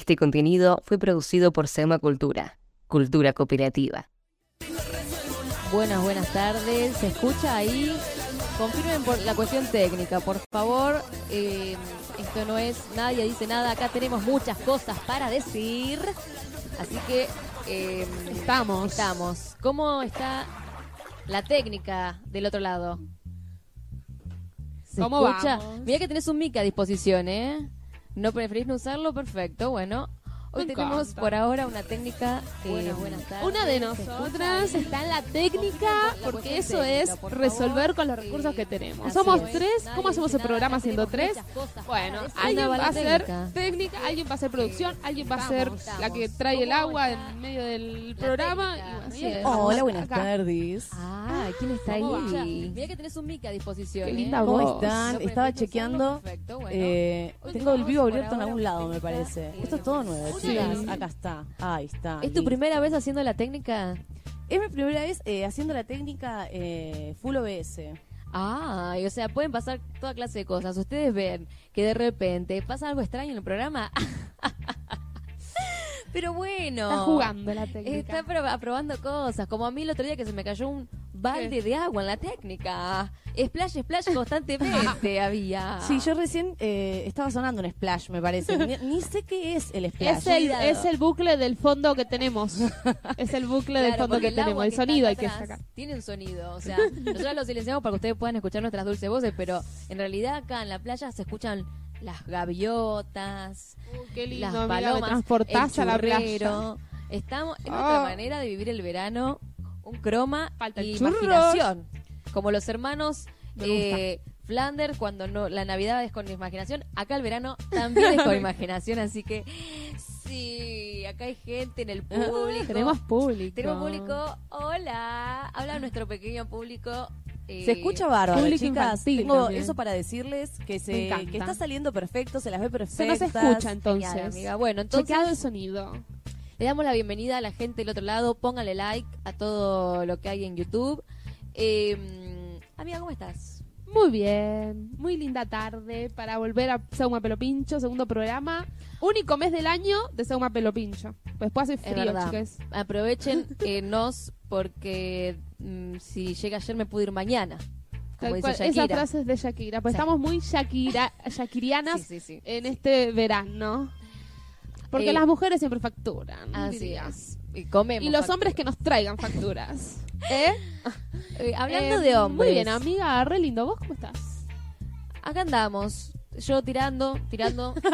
Este contenido fue producido por Sema Cultura, Cultura Cooperativa. Buenas, buenas tardes. ¿Se escucha ahí? Confirmen por la cuestión técnica, por favor. Eh, esto no es nadie dice nada. Acá tenemos muchas cosas para decir. Así que eh, Estamos. estamos. ¿Cómo está la técnica del otro lado? ¿Se ¿Cómo escucha? vamos? Mira que tenés un mic a disposición, ¿eh? ¿No preferís no usarlo? Perfecto, bueno. Hoy Me tenemos encanta. por ahora una técnica. eh, buenas tardes. Una de ¿Se escucha nosotras está en la técnica, porque eso es resolver con los recursos que tenemos. Somos es. tres, ¿cómo hacemos el programa siendo tres? Bueno, alguien va a hacer técnica. alguien va a hacer producción, alguien va a ser la que trae el ¿Cómo agua en medio del programa. y bueno, Así Hola, buenas tardes. Ah, ¿quién está ahí? Mira que tenés un mic a disposición. Qué ¿eh? linda ¿Cómo voz. están? Estaba chequeando. perfecto, bueno. Eh, tengo el vivo abierto en algún lado, me parece. Esto es todo nuevo, Acá está. Ahí está. ¿Es tu primera vez haciendo la técnica? Es mi primera vez eh, haciendo la técnica eh, Full OBS. Ah, y o sea, pueden pasar toda clase de cosas. Ustedes ven que de repente pasa algo extraño en el programa. Pero bueno. Está jugando la técnica. Está pro- aprobando cosas. Como a mí el otro día que se me cayó un balde de agua en la técnica. Splash, splash constantemente había. Sí, yo recién eh, estaba sonando un splash, me parece. ni, ni sé qué es el splash. Es el, es el bucle del fondo que tenemos. es el bucle del fondo que el tenemos. El que sonido hay que sacar. Tiene un sonido, o sea, nosotros lo silenciamos para que ustedes puedan escuchar nuestras dulces voces, pero en realidad acá en la playa se escuchan las gaviotas, Qué lindo, las mira, me palomas, transportás el a la playa. churrero. Estamos en nuestra Ah. manera de vivir el verano, un croma Falta y churros. imaginación, como los hermanos eh, Flanders cuando no la Navidad es con imaginación, acá el verano también es con imaginación, así que sí, acá hay gente en el público. Tenemos público. Tenemos público. Hola. Habla nuestro pequeño público. eh, Se escucha bárbaro, Público chicas. infantil Tengo también. eso para decirles que se que está saliendo perfecto, se las ve Se perfectas. nos escucha Genial, entonces. amiga. Bueno, entonces Chequeado el sonido. Le damos la bienvenida a la gente del otro lado. Póngale like a todo lo que hay en YouTube. Eh, amiga, ¿cómo estás? Muy bien, muy linda tarde para volver a Seuma Pelo Pincho, segundo programa. Único mes del año de Seuma Pelo Pincho. Pues después hace frío, chicas. Aprovechen eh, nos porque mm, si llega ayer me puedo ir mañana. Como dice cual, Esa Shakira. frase es de Shakira. Pues Sí. estamos muy Shakira, shakirianas Sí, sí, sí. en este verano. Porque Eh, las mujeres siempre facturan. Así diría. es. Y comemos. Y los factura. hombres que nos traigan facturas. ¿Eh? Eh, hablando Eh, de hombres. Muy bien, amiga, re lindo. ¿Vos cómo estás? Acá andamos. Yo tirando, tirando.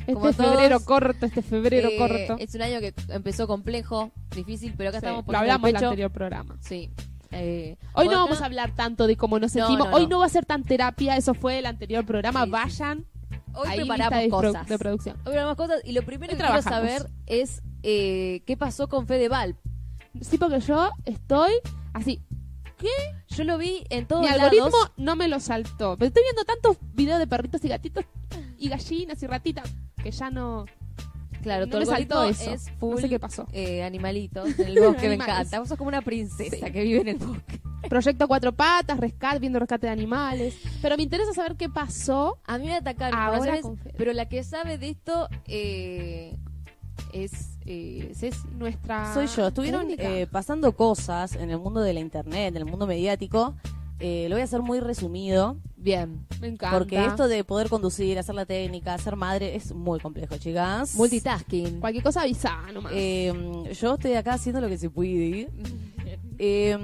Este Como febrero todos, corto, este febrero Eh, corto. Es un año que empezó complejo, difícil, pero acá Sí, estamos lo poniendo hablamos en el anterior programa. Sí. Eh, Hoy no vamos a hablar tanto de cómo nos No, sentimos. no, Hoy no. no va a ser tan terapia, eso fue el anterior programa. Sí, sí. Hoy ahí preparamos de, cosas. de producción. Hoy preparamos cosas y lo primero Hoy que quiero trabajamos. saber es eh, qué pasó con Fedeval. Sí, porque yo estoy así. Yo lo vi en todos Mi algoritmo lados. no me lo saltó. Pero estoy viendo tantos videos de perritos y gatitos y gallinas y ratitas que ya no. Claro, no tu algoritmo eso. es full No sé qué pasó. eh, animalitos en el bosque, me encanta. Vos sos como una princesa Sí. que vive en el bosque. Proyecto Cuatro Patas, rescate, viendo rescate de animales. Pero me interesa saber qué pasó. A mí me atacaron Ahora con pero la que sabe de esto eh, es eh, Ceci. Nuestra. Soy yo. Estuvieron eh, pasando cosas en el mundo de la internet, en el mundo mediático. Eh, lo voy a hacer muy resumido, Bien. me encanta. porque esto de poder conducir, hacer la técnica, ser madre es muy complejo, chicas. Multitasking. Cualquier cosa avisa nomás. Eh, yo estoy acá haciendo lo que se puede. Eh,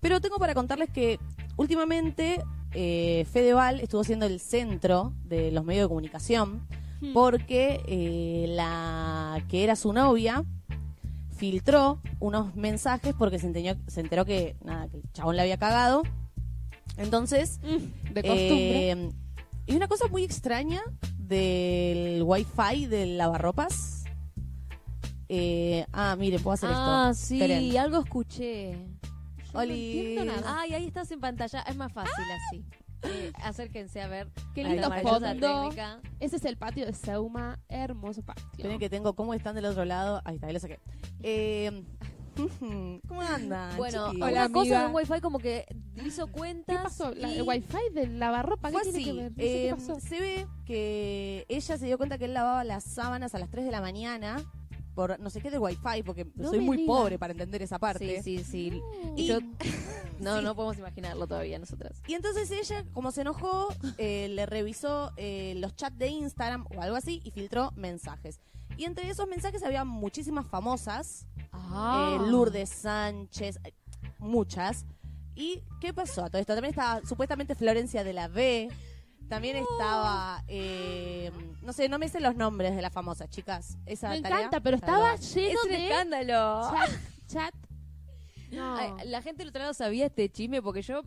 pero tengo para contarles que últimamente eh, Fedeval estuvo siendo el centro de los medios de comunicación Hmm. porque eh, la que era su novia filtró unos mensajes porque se enteró, se enteró que, nada, que el chabón la había cagado. Entonces, Mm, de costumbre. eh, y una cosa muy extraña del wifi del lavarropas. Eh, ah, mire, puedo hacer Ah, esto. sí, Esperen. algo escuché. Yo no Oli. entiendo nada. Ay, ahí estás en pantalla. Es más fácil así. Eh, acérquense a ver. Qué lindo maravillosa fondo. técnica. Ese es el patio de Seuma. Hermoso patio. Esperen que tengo cómo están del otro lado. Ahí está, ahí lo saqué. Eh, ¿Cómo andan? Bueno, chiquis? Hola, una cosa amiga. de un wifi como que hizo ¿Qué cuentas. pasó? La- y- ¿El wifi del lavarropa? ¿Qué Fue tiene así. que ver? No sé qué pasó. se ve que ella se dio cuenta que él lavaba las sábanas a las 3 de la mañana por no sé qué del wifi, porque No soy muy pobre para entender esa parte. Sí, sí, sí. Y yo no, Sí. no podemos imaginarlo todavía nosotras. Y entonces ella, como se enojó, eh, le revisó eh, los chats de Instagram o algo así y filtró mensajes. Y entre esos mensajes había muchísimas famosas, Ah. eh, Lourdes Sánchez, muchas. ¿Y qué pasó? A todo esto también estaba supuestamente Florencia de la B. También estaba, eh, no sé, no me sé los nombres de las famosas, chicas. Esa Me tarea, encanta, pero estaba lleno Es un de escándalo. chat. chat. No. Ay, La gente del otro lado sabía este chisme porque yo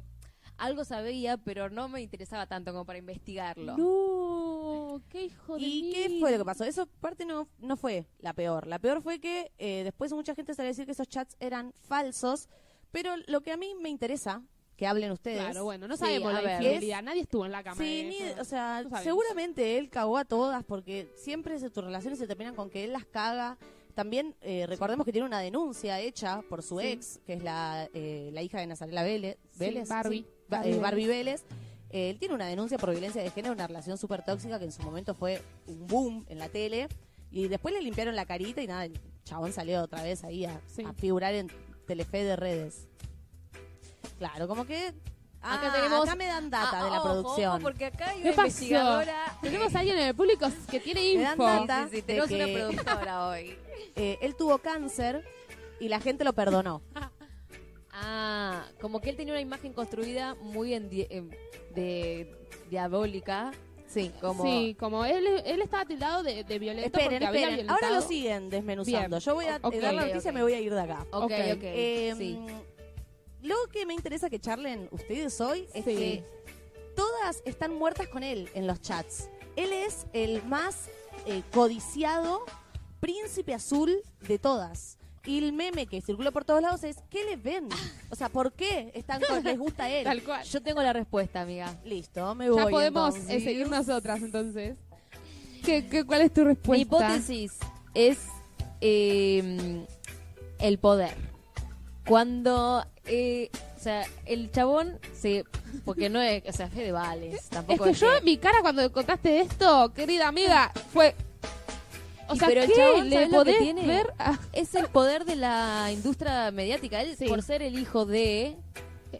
algo sabía, pero no me interesaba tanto como para investigarlo. No, qué hijo de ¿Y qué mil. fue lo que pasó? Eso parte no, no fue la peor. La peor fue que eh, después mucha gente salió a decir que esos chats eran falsos. Pero lo que a mí me interesa que hablen ustedes. Claro, bueno, no sabemos la infidelidad. Nadie estuvo en la cama. Sí, de ni- eso. o sea, No seguramente él cagó a todas porque siempre se- tus relaciones se terminan con que él las caga. También eh, recordemos que tiene una denuncia hecha por su Sí. ex, que es la, eh, la hija de Nazarela Vélez. Vélez Barbie. Barbie eh, Vélez. Barbie Vélez. Eh, él tiene una denuncia por violencia de género, una relación súper tóxica que en su momento fue un boom en la tele. Y después le limpiaron la carita y nada, el chabón salió otra vez ahí a, a figurar en Telefe de redes. Claro, como que... Acá Ah, tenemos- acá me dan data Ah, de la ojo, producción. ojo, porque acá hay ¿Qué una investigadora. Tenemos a alguien en el público que tiene Me dan info. data. Sí, sí, tenemos una que- productora hoy. Eh, él tuvo cáncer y la gente lo perdonó. Ah, como que él tenía una imagen construida muy en di- de diabólica. Sí. Como Sí, como él, él estaba tildado de, de violento Esperen, porque había esperen. violentado. Ahora lo siguen desmenuzando. Bien. Yo voy a eh, dar la noticia y me voy a ir de acá. Ok, Ok. Eh, sí. Lo que me interesa que charlen ustedes hoy es Sí. que todas están muertas con él en los chats. Él es el más eh, codiciado príncipe azul de todas. Y el meme que circula por todos lados es, ¿qué le ven? O sea, ¿por qué están con- les gusta a él? Tal cual. Yo tengo la respuesta, amiga. Listo, me voy. Ya podemos entonces. eh, seguir nosotras entonces. ¿Qué, qué, cuál es tu Mi respuesta? hipótesis es eh, el poder. Cuando, eh, o sea, el chabón se, porque no es, o sea, Fede Vales, Es tampoco que yo, mi cara cuando contaste esto, querida amiga, fue... O sea, pero el ¿qué chabón, le ¿sabes lo que tiene? ver a- es el poder de la industria mediática. Él, Sí. por ser el hijo de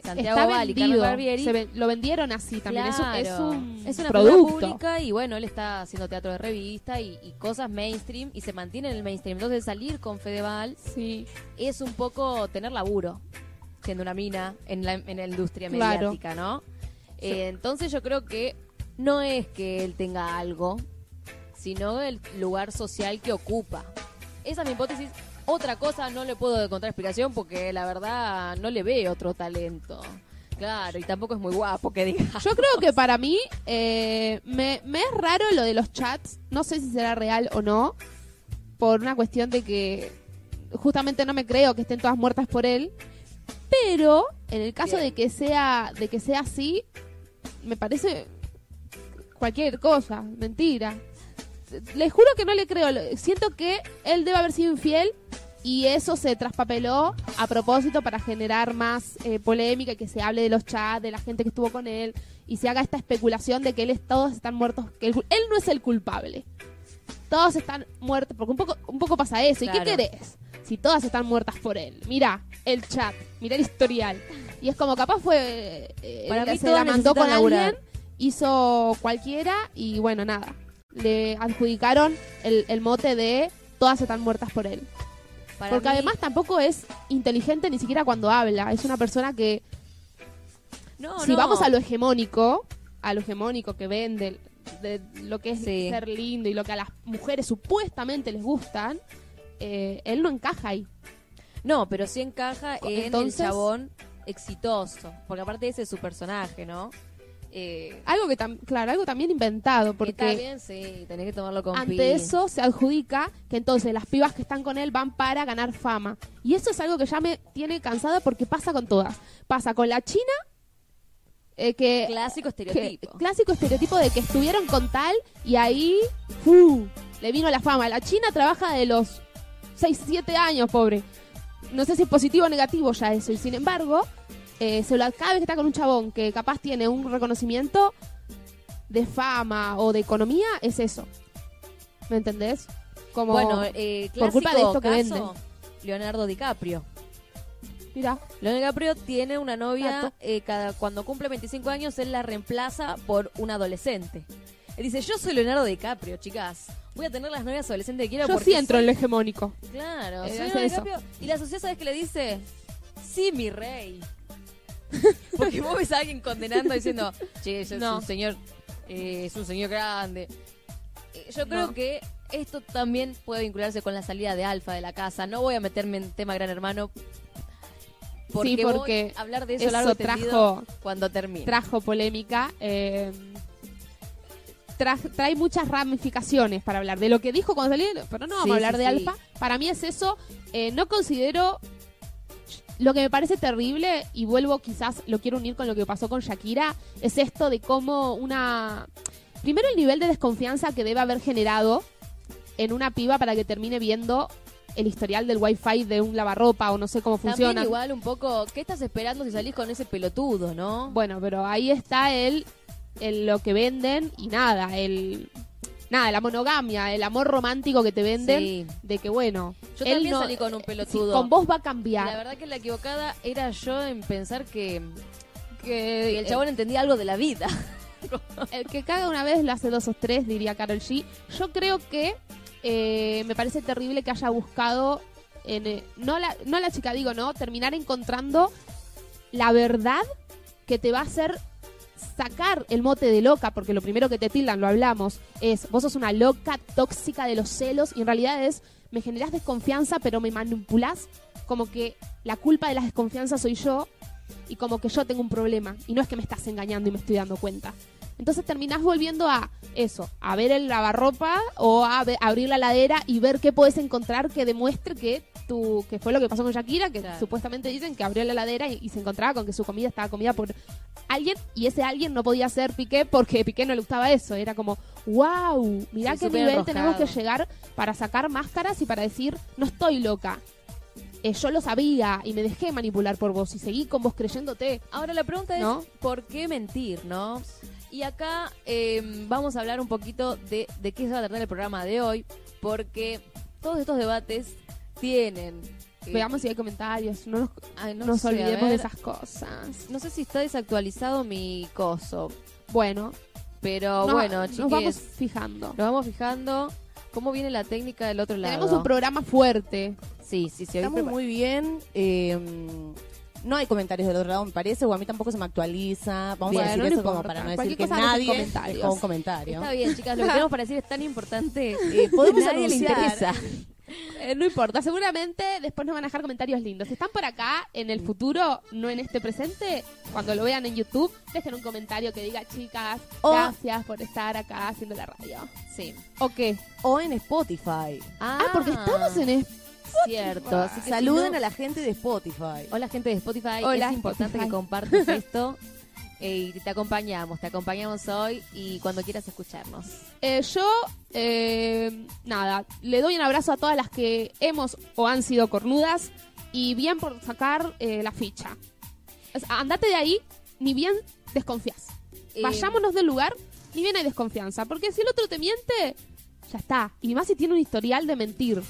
Santiago Está Val y vendido. Barbieri, Se ven- lo vendieron así también. Es un- Es, Claro. un, Es una producto. pública y bueno, él está haciendo teatro de revista y, y cosas mainstream y se mantiene en el mainstream. Entonces salir con Fedeval Sí. es un poco tener laburo, siendo una mina en la, en la industria Claro. mediática, ¿no? Eh, entonces yo creo que no es que él tenga algo, sino el lugar social que ocupa. Esa es mi hipótesis. Otra cosa no le puedo encontrar explicación porque la verdad no le ve otro talento. Claro, y tampoco es muy guapo que diga. Yo creo que para mí eh, me, me es raro lo de los chats. No sé si será real o no. Por una cuestión de que justamente no me creo que estén todas muertas por él. Pero en el caso Bien. de que sea de que sea así, me parece cualquier cosa, mentira. Les juro que no le creo. Siento que él debe haber sido infiel y eso se traspapeló a propósito para generar más eh, polémica y que se hable de los chats, de la gente que estuvo con él y se haga esta especulación de que él es- todos están muertos, que él, él no es el culpable. Todos están muertos, porque un poco, un poco pasa eso. ¿Y qué querés? Si todas están muertas por él. Mira el chat, mira el historial. Y es como capaz fue... eh, Para él mí se la mandó con laburar. alguien, hizo cualquiera y bueno, nada. Le adjudicaron el, el mote de todas están muertas por él. Para Porque mí- además tampoco es inteligente ni siquiera cuando habla. Es una persona que, no, si no. vamos a lo hegemónico, a lo hegemónico que vende, de lo que es Sí. ser lindo y lo que a las mujeres supuestamente les gustan, eh, él no encaja ahí. No, pero sí encaja en Entonces- el chabón exitoso. Porque aparte ese es su personaje, ¿no? Eh, Algo que, claro, algo también inventado, está porque bien, sí, tenés que tomarlo con ante eso se adjudica que entonces las pibas que están con él van para ganar fama. Y eso es algo que ya me tiene cansada porque pasa con todas. Pasa con la China, eh, que Clásico que- estereotipo. clásico estereotipo de que estuvieron con tal y ahí ¡fu! le vino la fama. La China trabaja de los 6, 7 años, pobre. no sé si es positivo o negativo ya eso. Y sin embargo, eh, se lo, cada vez que está con un chabón que capaz tiene un reconocimiento de fama o de economía, es eso. ¿Me entendés? Como, Bueno, eh, por culpa de esto que caso. Leonardo DiCaprio. mira, Leonardo DiCaprio tiene una novia, eh, cada, cuando cumple 25 años, él la reemplaza por un adolescente. Él dice, yo soy Leonardo DiCaprio, chicas. Voy a tener las novias adolescentes que quiero yo porque sí entro soy- en lo hegemónico. Claro, soy Leonardo eso. DiCaprio. Y la sociedad, ¿sabes qué le dice? Sí, mi rey. Porque vos ves a alguien condenando diciendo, che, ese No. es un señor, eh, es un señor grande. Eh, Yo creo No. que esto también puede vincularse con la salida de Alfa de la casa. No voy a meterme en tema Gran Hermano. Porque, Sí, porque voy a hablar de eso, largo trajo- cuando termine. Trajo polémica. eh, tra- trae muchas ramificaciones para hablar de lo que dijo cuando salió, pero no vamos Sí, a hablar sí, de. Alfa. Para mí es eso. Eh, no considero lo que me parece terrible y vuelvo quizás lo quiero unir con lo que pasó con Shakira es esto de cómo una primero el nivel de desconfianza que debe haber generado en una piba para que termine viendo el historial del wifi de un lavarropa o no sé cómo También funciona. igual un poco, ¿qué estás esperando si salís con ese pelotudo, no? Bueno, pero ahí está el, el lo que venden y nada, el nada, la monogamia, el amor romántico que te venden Sí. de que bueno, Yo él también no- salí con un si pelotudo. con vos va a La cambiar. verdad que la equivocada era yo en pensar que, que que el chabón entendía algo de la vida. el que caga una vez lo hace dos o tres, diría Carol G. Yo creo que eh, me parece terrible que haya buscado, en, eh, no, la, no la chica, digo, no, terminar encontrando la verdad que te va a hacer sacar el mote de loca, porque lo primero que te tildan, lo hablamos, es vos sos una loca tóxica de los celos y en realidad es me generás desconfianza pero me manipulás como que la culpa de las desconfianzas soy yo y como que yo tengo un problema y no es que me estás engañando y me estoy dando cuenta. Entonces terminás volviendo a eso, a ver el lavarropa o a abrir la ladera y ver qué puedes encontrar que demuestre que tu, que fue lo que pasó con Shakira, que Claro. supuestamente dicen que abrió la ladera y, y se encontraba con que su comida estaba comida por alguien y ese alguien no podía ser Piqué porque Piqué no le gustaba eso. Era como, wow, mirá Sí, qué nivel tenemos que llegar para sacar máscaras y para decir, no estoy loca. Eh, yo lo sabía y me dejé manipular por vos y seguí con vos creyéndote. Ahora la pregunta es, ¿No? ¿por qué mentir, no? Y acá eh, vamos a hablar un poquito de, de qué se va a tratar el programa de hoy, porque todos estos debates tienen... eh, Veamos si hay comentarios, no nos, ay, no nos sé, a olvidemos de esas cosas. No sé si está desactualizado mi coso, Bueno, pero nos- bueno, nos chiques, vamos fijando. nos vamos fijando cómo viene la técnica del otro lado. Tenemos un programa fuerte. Sí, sí, sí. Estamos muy bien. eh, no hay comentarios del otro lado, me parece, o a mí tampoco se me actualiza. Vamos a decir no eso como para no decir que nadie comentarios. dejó un comentario. Está bien, chicas, lo que tenemos para decir es tan importante. Eh, podemos Nadie le anunciar. interesa. Eh, no importa, seguramente después nos van a dejar comentarios lindos. Si están por acá en el futuro, no en este presente, cuando lo vean en YouTube, dejen un comentario que diga, chicas, O- gracias por estar acá haciendo la radio. Sí. ¿O qué? O en Spotify. Ah, porque estamos en es- Cierto. Así que si Saluden no- a la gente de Spotify. Hola, gente de Spotify. Hola, es importante Spotify. que compartas esto. Eh, y te acompañamos, te acompañamos hoy y cuando quieras escucharnos. Eh, yo, eh, nada, le doy un abrazo a todas las que hemos o han sido cornudas y bien por sacar eh, la ficha. O sea, andate de ahí, ni bien desconfías. Eh, Vayámonos del lugar, ni bien hay desconfianza. Porque si el otro te miente, ya está. Y más si tiene un historial de mentir.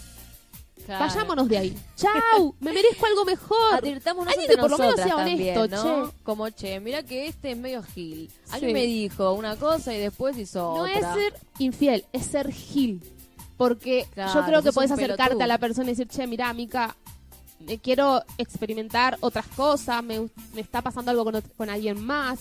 Claro. Vayámonos de ahí. ¡Chau! Me merezco algo mejor. Advirtámonos Alguien que por lo menos sea honesto, también, ¿no? che. Como, che, mira que este es medio gil. Alguien Sí. me dijo una cosa y después hizo No otra. es ser infiel, es ser gil. Porque Claro, yo creo que un acercarte pelotudo. a la persona y decir, che, mira, Mica, me quiero experimentar otras cosas, me, me está pasando algo con, con alguien más.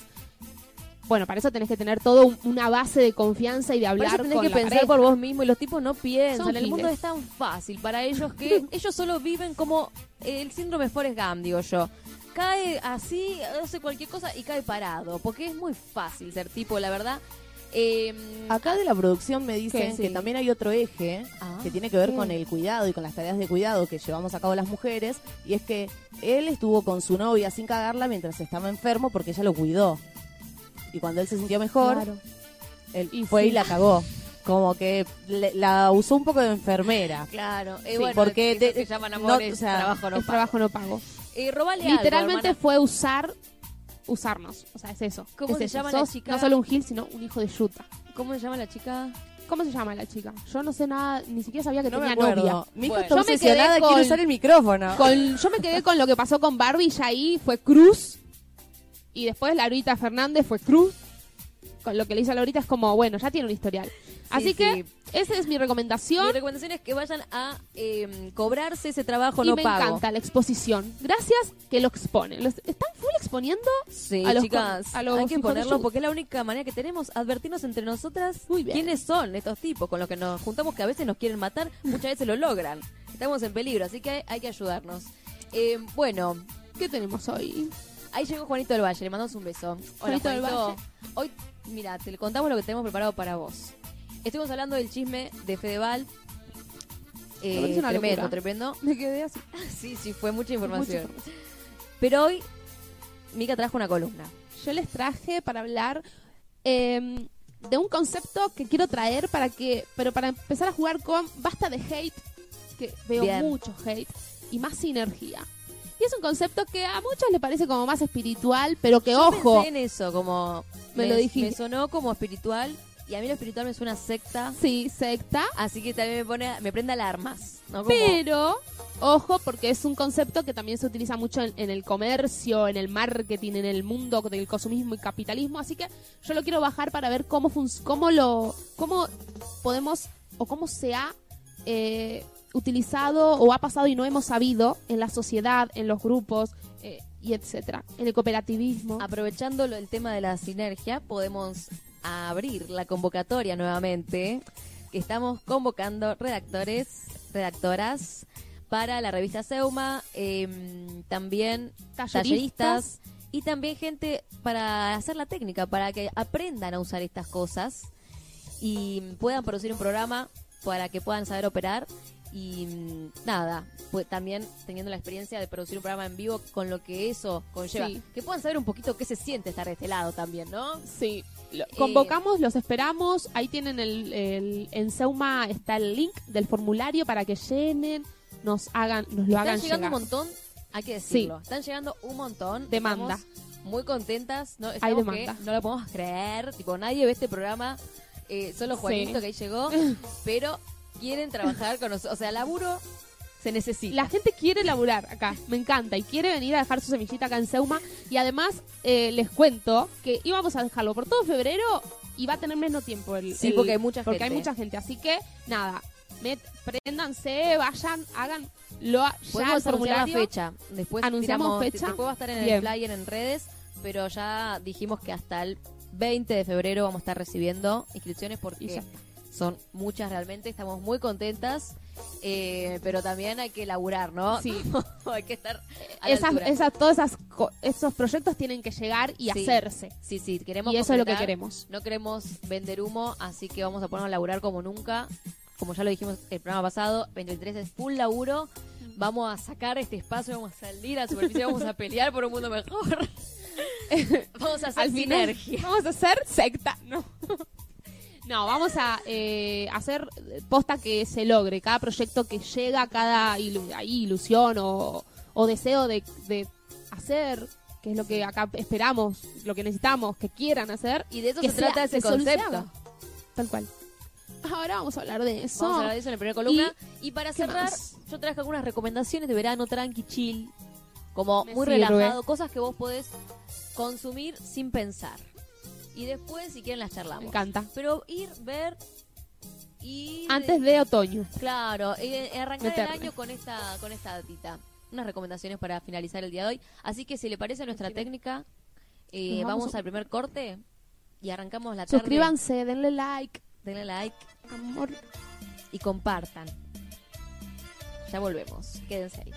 Bueno, para eso tenés que tener todo un- una base de confianza y de Por hablar eso tenés con que la pensar pareja. por vos mismo y los tipos no piensan. Son el mundo es tan fácil para ellos que ellos solo viven como el síndrome Forrest Gump, digo yo. Cae así, hace cualquier cosa y cae parado, porque es muy fácil ser tipo, la verdad. Eh, Acá de la producción me dicen que también hay otro eje Ah, que tiene que ver con el cuidado y con las tareas de cuidado que llevamos a cabo las mujeres y es que él estuvo con su novia sin cagarla mientras estaba enfermo porque ella lo cuidó. Y cuando él se sintió mejor, Claro. él Y fue sí. y la cagó. como que le- la usó un poco de enfermera. Claro, eh, Sí, bueno, porque que llaman no, amores, o sea, trabajo no es pago. trabajo no pago. Eh, algo, Literalmente fue usar, usarnos. O sea, es eso. ¿Cómo es se eso. llama la chica? No solo un gil, sino un hijo de yuta. ¿Cómo se llama la chica? ¿Cómo se llama la chica? Yo no sé nada, ni siquiera sabía que No me tenía acuerdo. novia. Mi hija Bueno. está me quiere con- usar el micrófono. Con, yo me quedé con lo que pasó con Barbie y ahí fue Cruz. Y después Laurita Fernández fue Cruz. Con lo que le hizo a Laurita es como, bueno, ya tiene un historial. Así Sí, que sí. esa es mi recomendación. Mi recomendación es que vayan a eh, cobrarse ese trabajo y no me pago. encanta la exposición. Gracias que lo exponen. Los- están full exponiendo. Sí, A los chicas, con- a los hay que ponerlo porque es la única manera que tenemos advertirnos entre nosotras quiénes son estos tipos con los que nos juntamos que a veces nos quieren matar, muchas veces lo logran. Estamos en peligro, así que hay que ayudarnos. Eh, bueno, ¿Qué tenemos hoy? Ahí llegó Juanito del Valle, le mandamos un beso. Hola, Juanito del Juanito. Hoy, mira, te contamos lo que tenemos preparado para vos. Estuvimos hablando del chisme de Fedeval. Eh, una tremendo, locura. tremendo. Me quedé así. Sí, sí, fue mucha Mucha información. información. Pero hoy, Mica trajo una columna. Yo les traje para hablar eh, de un concepto que quiero traer para que, pero para empezar a jugar con basta de hate, que veo Bien. mucho hate, y más sinergia. Y es un concepto que a muchos les parece como más espiritual, pero que Yo ojo, pensé en eso, como. Me lo dijiste. Me sonó como espiritual. Y a mí lo espiritual me suena secta. sí, secta, Así que también me pone, me prende alarmas. ¿no? Como, pero ojo porque es un concepto que también se utiliza mucho en, en el comercio, en el marketing, en el mundo del consumismo y capitalismo, así que yo lo quiero bajar para ver cómo cómo lo cómo podemos o cómo se ha eh, utilizado o ha pasado y no hemos sabido en la sociedad, en los grupos eh, y etcétera, en el cooperativismo. aprovechando el tema de la sinergia, podemos abrir la convocatoria nuevamente. Que estamos convocando redactores, redactoras para la revista Seuma, em, también talleristas y también gente para hacer la técnica, para que aprendan a usar estas cosas y puedan producir un programa para que puedan saber operar y mm, nada, pues también teniendo la experiencia de producir un programa en vivo con lo que eso conlleva, Sí. que puedan saber un poquito qué se siente estar de este lado también, ¿no? Sí. Lo- convocamos, los esperamos. Ahí tienen el, el- en Seuma está el link del formulario para que llenen, nos hagan, nos lo Están hagan llegando llegar. un montón, hay que decirlo, están llegando un montón. Demanda. Estamos muy contentas, no, Hay que demanda. no lo podemos creer, tipo nadie ve este programa, eh, solo Juanito Sí. que ahí llegó, pero quieren trabajar con nosotros, o sea, laburo se necesita. La gente quiere laburar acá, me encanta, y quiere venir a dejar su semillita acá en Seuma. Y además, eh, les cuento que íbamos a dejarlo por todo febrero y va a tener menos tiempo. El, Sí, el- porque hay mucha porque gente. hay mucha gente. Así que, nada, met, préndanse, vayan, hagan lo ya Podemos el anunciar la formulario. fecha. Después ¿Anunciamos tiramos- fecha? Después va a estar en Bien. el flyer en redes, pero ya dijimos que hasta el 20 de febrero vamos a estar recibiendo inscripciones porque. Son muchas realmente. Estamos muy contentas, eh, pero también hay que laburar, ¿no? Sí. hay que estar a Esas, esas, todos esas, esos proyectos tienen que llegar y Sí. hacerse. Sí, sí, queremos Y eso es lo que queremos. No queremos vender humo, así que vamos a ponernos a laburar como nunca. Como ya lo dijimos el programa pasado, 23 es full laburo. Vamos a sacar este espacio, vamos a salir a la superficie, vamos a pelear por un mundo mejor. vamos a hacer Al final, sinergia. Vamos a hacer secta, no. No, vamos a eh, hacer posta que se logre. Cada proyecto que llega, cada ilu- ahí, ilusión o, o deseo de, de hacer, que es lo que acá esperamos, lo que necesitamos, que quieran hacer. Y de eso que se sea- trata ese concepto. Tal cual. Ahora vamos a hablar de eso. Vamos a hablar de eso en la primera columna. Y, para ¿qué cerrar, más? yo traje algunas recomendaciones de verano tranqui, chill, como Me muy sirve. relajado, cosas que vos podés consumir sin pensar. Y después, si quieren, las charlamos. Me encanta. Pero ir, ver y... Antes de otoño. Claro, eh, arrancar el año con esta, con esta datita. Unas recomendaciones para finalizar el día de hoy. Así que si le parece a nuestra técnica, eh, vamos, vamos a- al primer corte y arrancamos la tarde. Suscríbanse, denle like. Denle like Amor. y compartan. Ya volvemos, quédense ahí.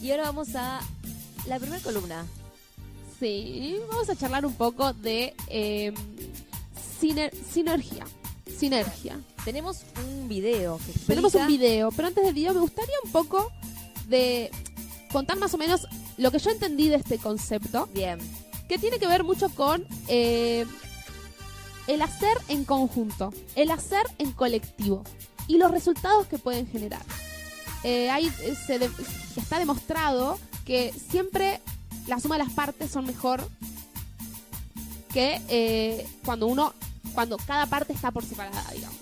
Y ahora vamos a la primera columna. Sí, vamos a charlar un poco de eh, siner- sinergia. Sinergia. Tenemos un video que Tenemos un explica- video, pero antes del video me gustaría un poco de contar más o menos lo que yo entendí de este concepto, Bien, que tiene que ver mucho con eh, el hacer en conjunto, el hacer en colectivo y los resultados que pueden generar. Eh, eh, se de- está demostrado que siempre la suma de las partes son mejor que eh, cuando uno, cuando cada parte está por separada, digamos.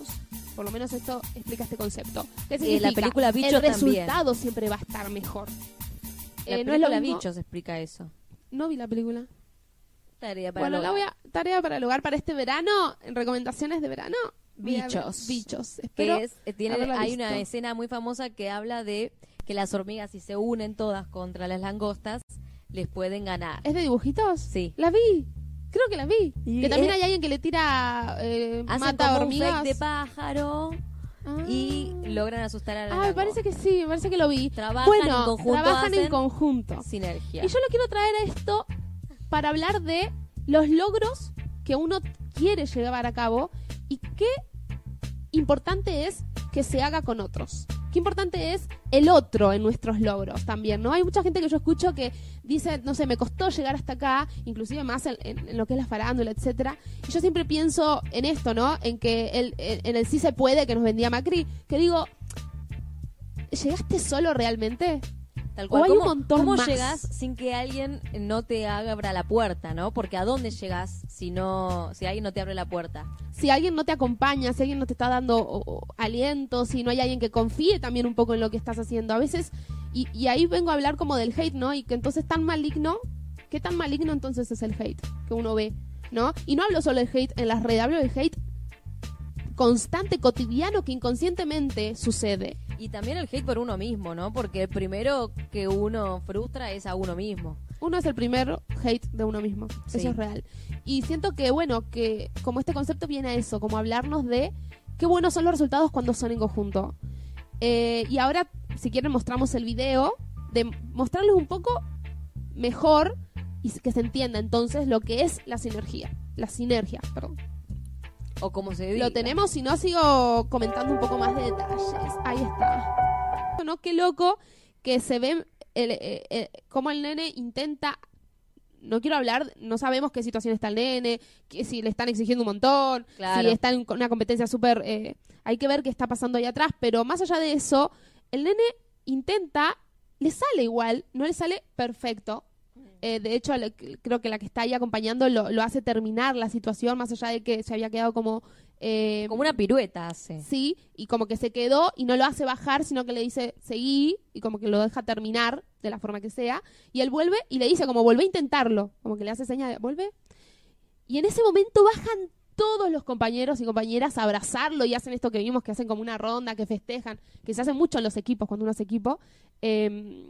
Por lo menos esto explica este concepto. ¿Qué Eh, la significa? película Bichos El también. resultado siempre va a estar mejor. La Eh, no es lo película mismo- Bichos explica eso. No vi la película. Tarea para Bueno, la lograr. voy a, tarea para el hogar para este verano, en recomendaciones de verano. Bichos. Bichos. que Espero. es, tiene, haberla hay una escena muy famosa que habla de que las hormigas si se unen todas contra las langostas les pueden ganar. ¿Es de dibujitos? Sí. La vi. Creo que la vi. Y que también es- hay alguien que le tira eh, Hacen mata como un hormigas. fake de pájaro Ah. y logran asustar a las Ah, me parece que sí, me parece que lo vi. Trabajan bueno, en conjunto, trabajan en conjunto. sinergia. Y yo lo quiero traer a esto para hablar de los logros que uno quiere llevar a cabo y qué importante es que se haga con otros. Qué importante es el otro en nuestros logros también, ¿no? Hay mucha gente que yo escucho que dice, no sé, me costó llegar hasta acá, inclusive más en, lo que es la farándula, etcétera. Y yo siempre pienso en esto, ¿no? En que el, en el sí se puede que nos vendía Macri, que digo, ¿llegaste solo realmente? Tal o cual. un ¿Cómo, montón cómo más? llegas sin que alguien no te abra la puerta, no? Porque ¿a dónde llegas si no, si alguien no te abre la puerta? si alguien no te acompaña, si alguien no te está dando o- o, aliento, si no hay alguien que confíe también un poco en lo que estás haciendo. A veces, y, y ahí vengo a hablar como del hate, ¿no? Y que entonces tan maligno, ¿qué tan maligno entonces es el hate que uno ve, ¿no? Y no hablo solo del hate en las redes, hablo del hate constante, cotidiano, que inconscientemente sucede. Y también el hate por uno mismo, ¿no? Porque el primero que uno frustra es a uno mismo. Uno es el primer hate de uno mismo. Sí. Eso es real. Y siento que, bueno, que como este concepto viene a eso, como hablarnos de qué buenos son los resultados cuando son en conjunto. Eh, y ahora, si quieren, mostramos el video de mostrarles un poco mejor y que se entienda entonces lo que es la sinergia. La sinergia, perdón. O como se diga. Lo tenemos, si no, sigo comentando un poco más de detalles. Ahí está. ¿No? Qué loco que se ve el, eh, eh, cómo el nene intenta. No quiero hablar, no sabemos qué situación está el nene, que si le están exigiendo un montón, Claro. si está en una competencia súper. eh, hay que ver qué está pasando ahí atrás, pero más allá de eso, el nene intenta, le sale igual, no le sale perfecto. Eh, de hecho, creo que la que está ahí acompañando lo, lo hace terminar la situación, más allá de que se había quedado como. eh, Como una pirueta hace. Sí, y como que se quedó y no lo hace bajar, sino que le dice seguí y como que lo deja terminar de la forma que sea. Y él vuelve y le dice como vuelve a intentarlo, como que le hace señal de vuelve. Y en ese momento bajan todos los compañeros y compañeras a abrazarlo y hacen esto que vimos, que hacen como una ronda, que festejan, que se hace mucho en los equipos cuando uno hace equipo. eh,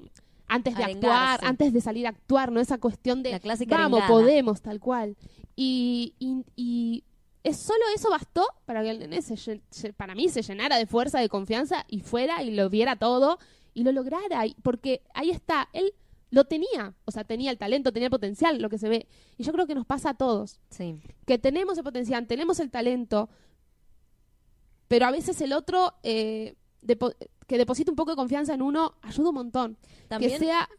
antes de Arengarse. actuar, antes de salir a actuar, ¿no? Esa cuestión de La clásica vamos, arengada. podemos, tal cual. Y, y, y es solo eso bastó para que el nene se, para mí se llenara de fuerza, de confianza y fuera y lo viera todo y lo lograra. Y- porque ahí está, él lo tenía, o sea, tenía el talento, tenía el potencial, lo que se ve. Y yo creo que nos pasa a todos, Sí. que tenemos el potencial, tenemos el talento, pero a veces el otro eh, depo- que deposita un poco de confianza en uno ayuda un montón También que sea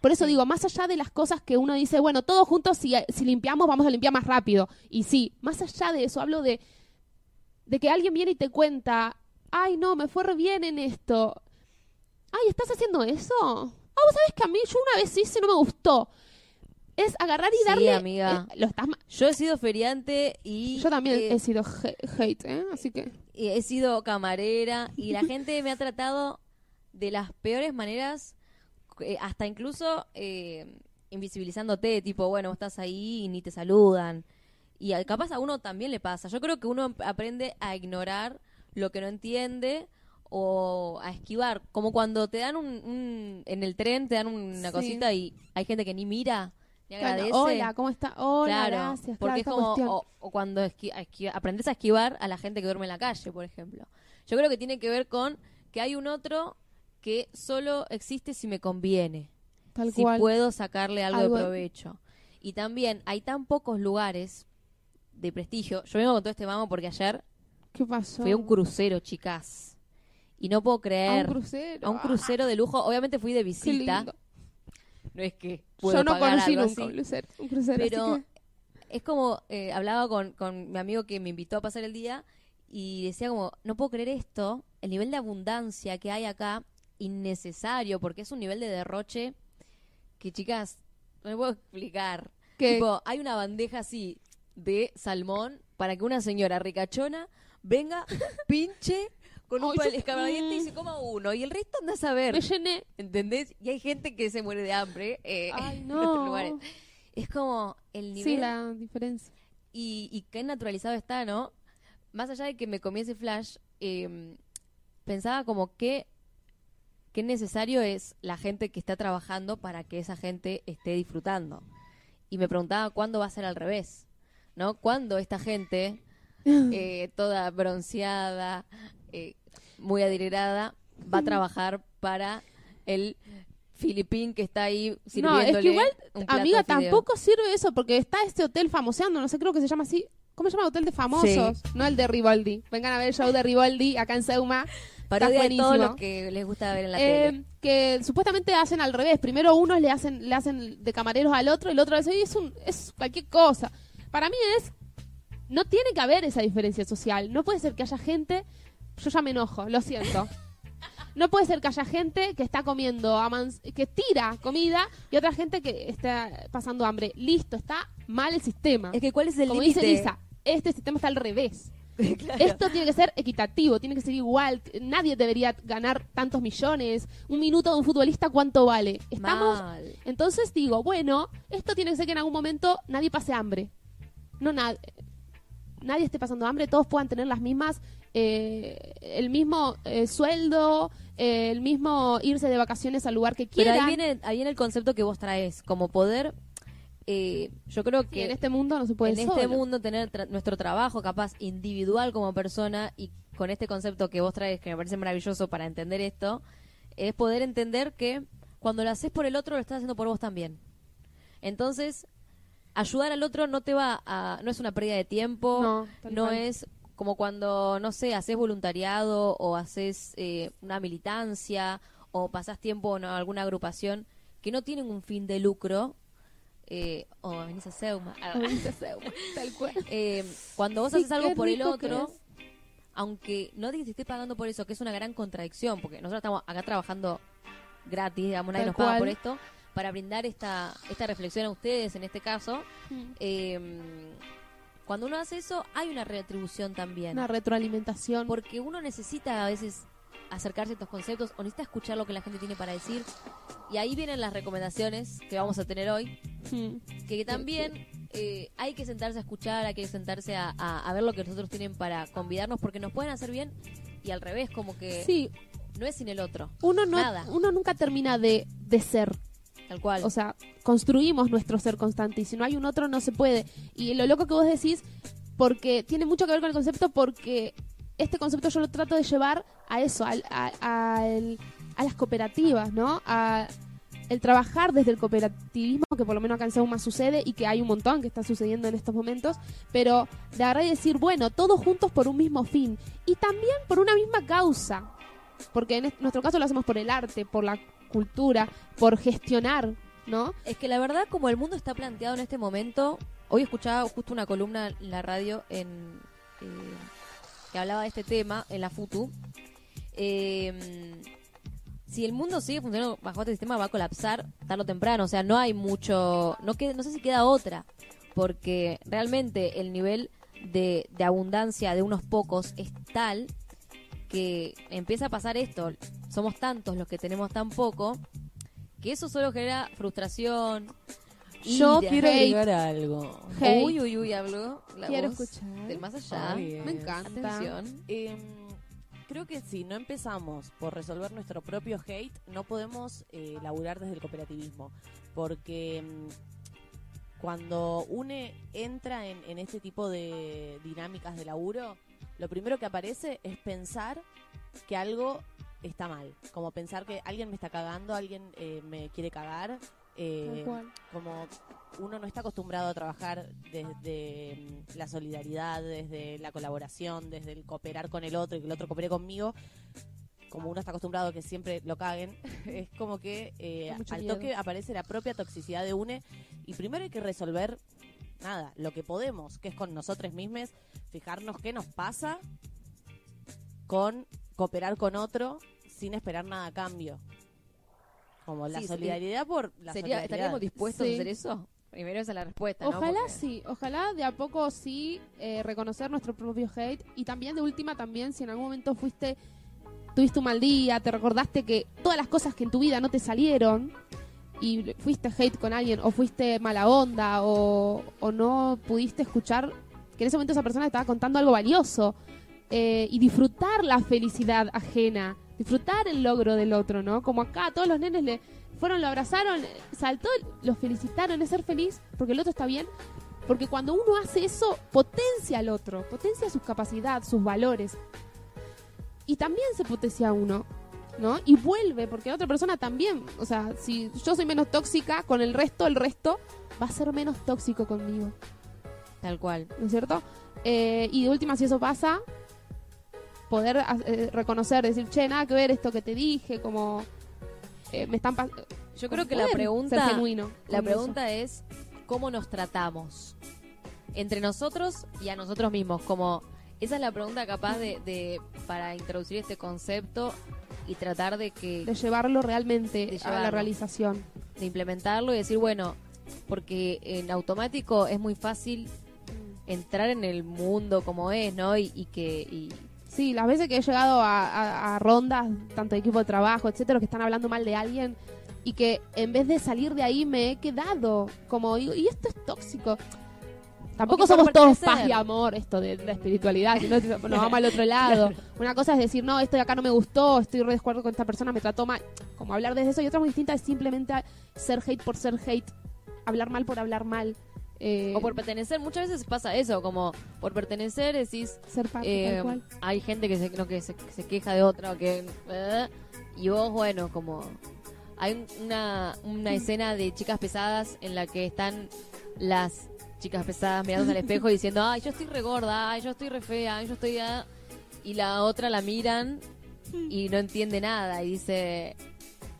por eso digo, más allá de las cosas que uno dice, bueno, todos juntos si, si limpiamos vamos a limpiar más rápido. Y sí, más allá de eso, hablo de, de que alguien viene y te cuenta, ay no, me fue re bien en esto. Ay, ¿estás haciendo eso? Ah, vos sabés que a mí yo una vez hice y no me gustó. Es agarrar y Sí, darle... amiga. eh, lo estás yo he sido feriante y yo también eh, he sido hate, ¿eh? Así que... y he sido camarera y la gente me ha tratado de las peores maneras, eh, hasta incluso eh, invisibilizándote, tipo, bueno, estás ahí y ni te saludan. Y capaz a uno también le pasa. Yo creo que uno aprende a ignorar lo que no entiende o a esquivar. Como cuando te dan un, un- en el tren, te dan una Sí. cosita y hay gente que ni mira, Claro, agradece. Hola, ¿cómo está? Hola, Claro, gracias. porque claro, es como, o, o cuando a aprendes a esquivar a la gente que duerme en la calle, por ejemplo. Yo creo que tiene que ver con que hay un otro que solo existe si me conviene, Tal si cual. puedo sacarle algo, Algo- de provecho. Y también hay tan pocos lugares de prestigio. Yo vengo con todo este mamo porque ayer ¿Qué pasó? fui a un crucero, chicas. Y no puedo A creer. un crucero. A un crucero de lujo. Obviamente fui de Qué visita. No es que puedo Yo no pagar conocí algo nunca un crucero. Un crucero así Pero es como, eh, hablaba con, con mi amigo que me invitó a pasar el día y decía como, no puedo creer esto, el nivel de abundancia que hay acá, innecesario, porque es un nivel de derroche que, chicas, no me puedo explicar. Que- Tipo, hay una bandeja así de salmón para que una señora ricachona venga, pinche con un Ay, yo- pal- escabadiente y se coma uno. Y el resto anda a saber. Me llené. ¿Entendés? Y hay gente que se muere de hambre eh, Ay, en otros no. lugares. Es como el nivel Sí, la diferencia. y, y qué naturalizado está, ¿no? Más allá de que me comí ese flash, eh, pensaba como que qué necesario es la gente que está trabajando para que esa gente esté disfrutando. Y me preguntaba cuándo va a ser al revés, ¿no? ¿Cuándo esta gente, eh, toda bronceada, eh, muy adinerada, va a trabajar para el filipín que está ahí No, es sirviéndole que igual, un plato amiga, de fideo? tampoco sirve eso porque está este hotel famoseando, no sé, creo que se llama así. ¿Cómo se llama? Hotel de famosos. No el de Rivaldi. Vengan a ver el show de Rivaldi acá en Seuma. De todo buenísimo. lo que les gusta ver en la Eh, tele. que supuestamente hacen al revés. Primero unos le hacen, le hacen de camareros al otro y el otro dice, "Oye, es, un, es cualquier cosa. Para mí es, no tiene que haber esa diferencia social. No puede ser que haya gente, yo ya me enojo, lo siento. No puede ser que haya gente que está comiendo, que tira comida y otra gente que está pasando hambre. Listo, está mal el sistema. Es que ¿cuál es el Como dice Lisa, este sistema está al revés. Claro. Esto tiene que ser equitativo, tiene que ser igual. Nadie debería ganar tantos millones. Un minuto de un futbolista, ¿cuánto vale? Estamos. Mal. Entonces digo, bueno, esto tiene que ser que en algún momento nadie pase hambre. No nadie. Nadie esté pasando hambre, todos puedan tener las mismas, eh, el mismo eh, sueldo, eh, el mismo irse de vacaciones al lugar que Pero quieran. ahí viene, ahí viene el concepto que vos traes, como poder, eh, yo creo Sí, que en este mundo no se puede en este mundo tener tra- nuestro trabajo capaz individual como persona y con este concepto que vos traes, que me parece maravilloso para entender esto, es poder entender que cuando lo haces por el otro, lo estás haciendo por vos también. Entonces, ayudar al otro no te va a, no es una pérdida de tiempo, No, es como cuando, no sé, haces voluntariado o haces eh, una militancia o pasás tiempo en alguna agrupación que no tienen un fin de lucro. Eh, o venís a Seuma. Tal cual. Eh, cuando vos Sí, haces algo por el otro, aunque no te estés pagando por eso, que es una gran contradicción, porque nosotros estamos acá trabajando gratis, digamos, nadie Tal nos paga cual. por esto, para brindar esta, esta reflexión a ustedes en este caso. Mm. eh, cuando uno hace eso, hay una retribución también. Una retroalimentación. Porque uno necesita a veces acercarse a estos conceptos o necesita escuchar lo que la gente tiene para decir. Y ahí vienen las recomendaciones que vamos a tener hoy, Mm. que también eh, hay que sentarse a escuchar, hay que sentarse a, a- a ver lo que los otros tienen para convidarnos, porque nos pueden hacer bien y al revés, como que Sí, no es sin el otro, uno, no, Nada. uno nunca termina de, de ser. Tal cual. O sea, construimos nuestro ser constante y si no hay un otro no se puede. Y lo loco que vos decís, porque tiene mucho que ver con el concepto, porque este concepto yo lo trato de llevar a eso, al- a, a las cooperativas, ¿no? A el trabajar desde el cooperativismo, que por lo menos acá en Seuma sucede y que hay un montón que está sucediendo en estos momentos, pero de agarrar y decir, bueno, todos juntos por un mismo fin y también por una misma causa, porque en est- nuestro caso lo hacemos por el arte, por la cultura, por gestionar, ¿no? Es que la verdad, como el mundo está planteado en este momento, hoy escuchaba justo una columna en la radio en, eh, que hablaba de este tema, en la FUTU. Eh, si el mundo sigue funcionando bajo este sistema, va a colapsar tarde o temprano. O sea, no hay mucho. No, queda- no sé si queda otra. Porque realmente el nivel de, de abundancia de unos pocos es tal que empieza a pasar esto. Somos tantos los que tenemos tan poco que eso solo genera frustración. Yo ira. quiero Hate. agregar algo. Hate. Uy, uy, uy, habló la Quiero voz escuchar. del más allá. Me encanta. Em, creo que si no empezamos por resolver nuestro propio hate, no podemos eh, laburar desde el cooperativismo. Porque em, cuando UNE entra en, en este tipo de dinámicas de laburo, lo primero que aparece es pensar que algo está mal. Como pensar que alguien me está cagando, alguien eh, me quiere cagar. eh, como uno no está acostumbrado a trabajar desde mm, la solidaridad, desde la colaboración, desde el cooperar con el otro y que el otro coopere conmigo, como uno está acostumbrado a que siempre lo caguen, es como que eh, al miedo. toque aparece la propia toxicidad de UNE y primero hay que resolver nada, lo que podemos, que es con nosotros mismos, fijarnos qué nos pasa con cooperar con otro sin esperar nada a cambio. Como la Sí, sí. solidaridad por la Sería, solidaridad. ¿Estaríamos dispuestos Sí. a hacer eso? Primero esa es la respuesta, ¿no? Ojalá Porque- sí, ojalá de a poco sí eh, reconocer nuestro propio hate y también de última también si en algún momento fuiste, tuviste un mal día, te recordaste que todas las cosas que en tu vida no te salieron y fuiste hate con alguien o fuiste mala onda o, o no pudiste escuchar que en ese momento esa persona estaba contando algo valioso eh, y disfrutar la felicidad ajena, disfrutar el logro del otro, ¿no? Como acá todos los nenes le fueron, lo abrazaron, saltó, lo felicitaron, es ser feliz porque el otro está bien. Porque cuando uno hace eso, potencia al otro, potencia sus capacidades, sus valores. Y también se potencia uno, ¿no? Y vuelve, porque la otra persona también, o sea, si yo soy menos tóxica con el resto, el resto va a ser menos tóxico conmigo, Tal cual. ¿no es cierto? Eh, y de última, si eso pasa, poder eh, reconocer, decir, che, nada que ver esto que te dije, como eh, me están Yo creo que la pregunta, genuino la eso. pregunta es cómo nos tratamos entre nosotros y a nosotros mismos. Como esa es la pregunta capaz de, de para introducir este concepto y tratar de que de llevarlo realmente De a la llevarlo. realización. de implementarlo y decir bueno porque en automático es muy fácil entrar en el mundo como es, ¿no? Y, y que y Sí, las veces que he llegado a, a- a rondas, tanto de equipo de trabajo, etcétera, que están hablando mal de alguien y que en vez de salir de ahí me he quedado como digo, y esto es tóxico. Tampoco somos todos paz y amor, esto de la espiritualidad, si no nos vamos al otro lado. Una cosa es decir, no, esto de acá no me gustó, estoy re de acuerdo con esta persona, me trató mal. Como hablar desde eso, y otra muy distinta es simplemente ser hate por ser hate, hablar mal por hablar mal. eh, o por pertenecer, muchas veces pasa eso, como por pertenecer decís ser parte, eh, tal cual. hay gente que se no, que se, que se queja de otra o que eh, y vos bueno, como hay un- una una escena de chicas pesadas en la que están las chicas pesadas mirándose al espejo y diciendo, "Ay, yo estoy re gorda, ay, yo estoy re fea, ay, yo estoy ah", y la otra la miran y no entiende nada y dice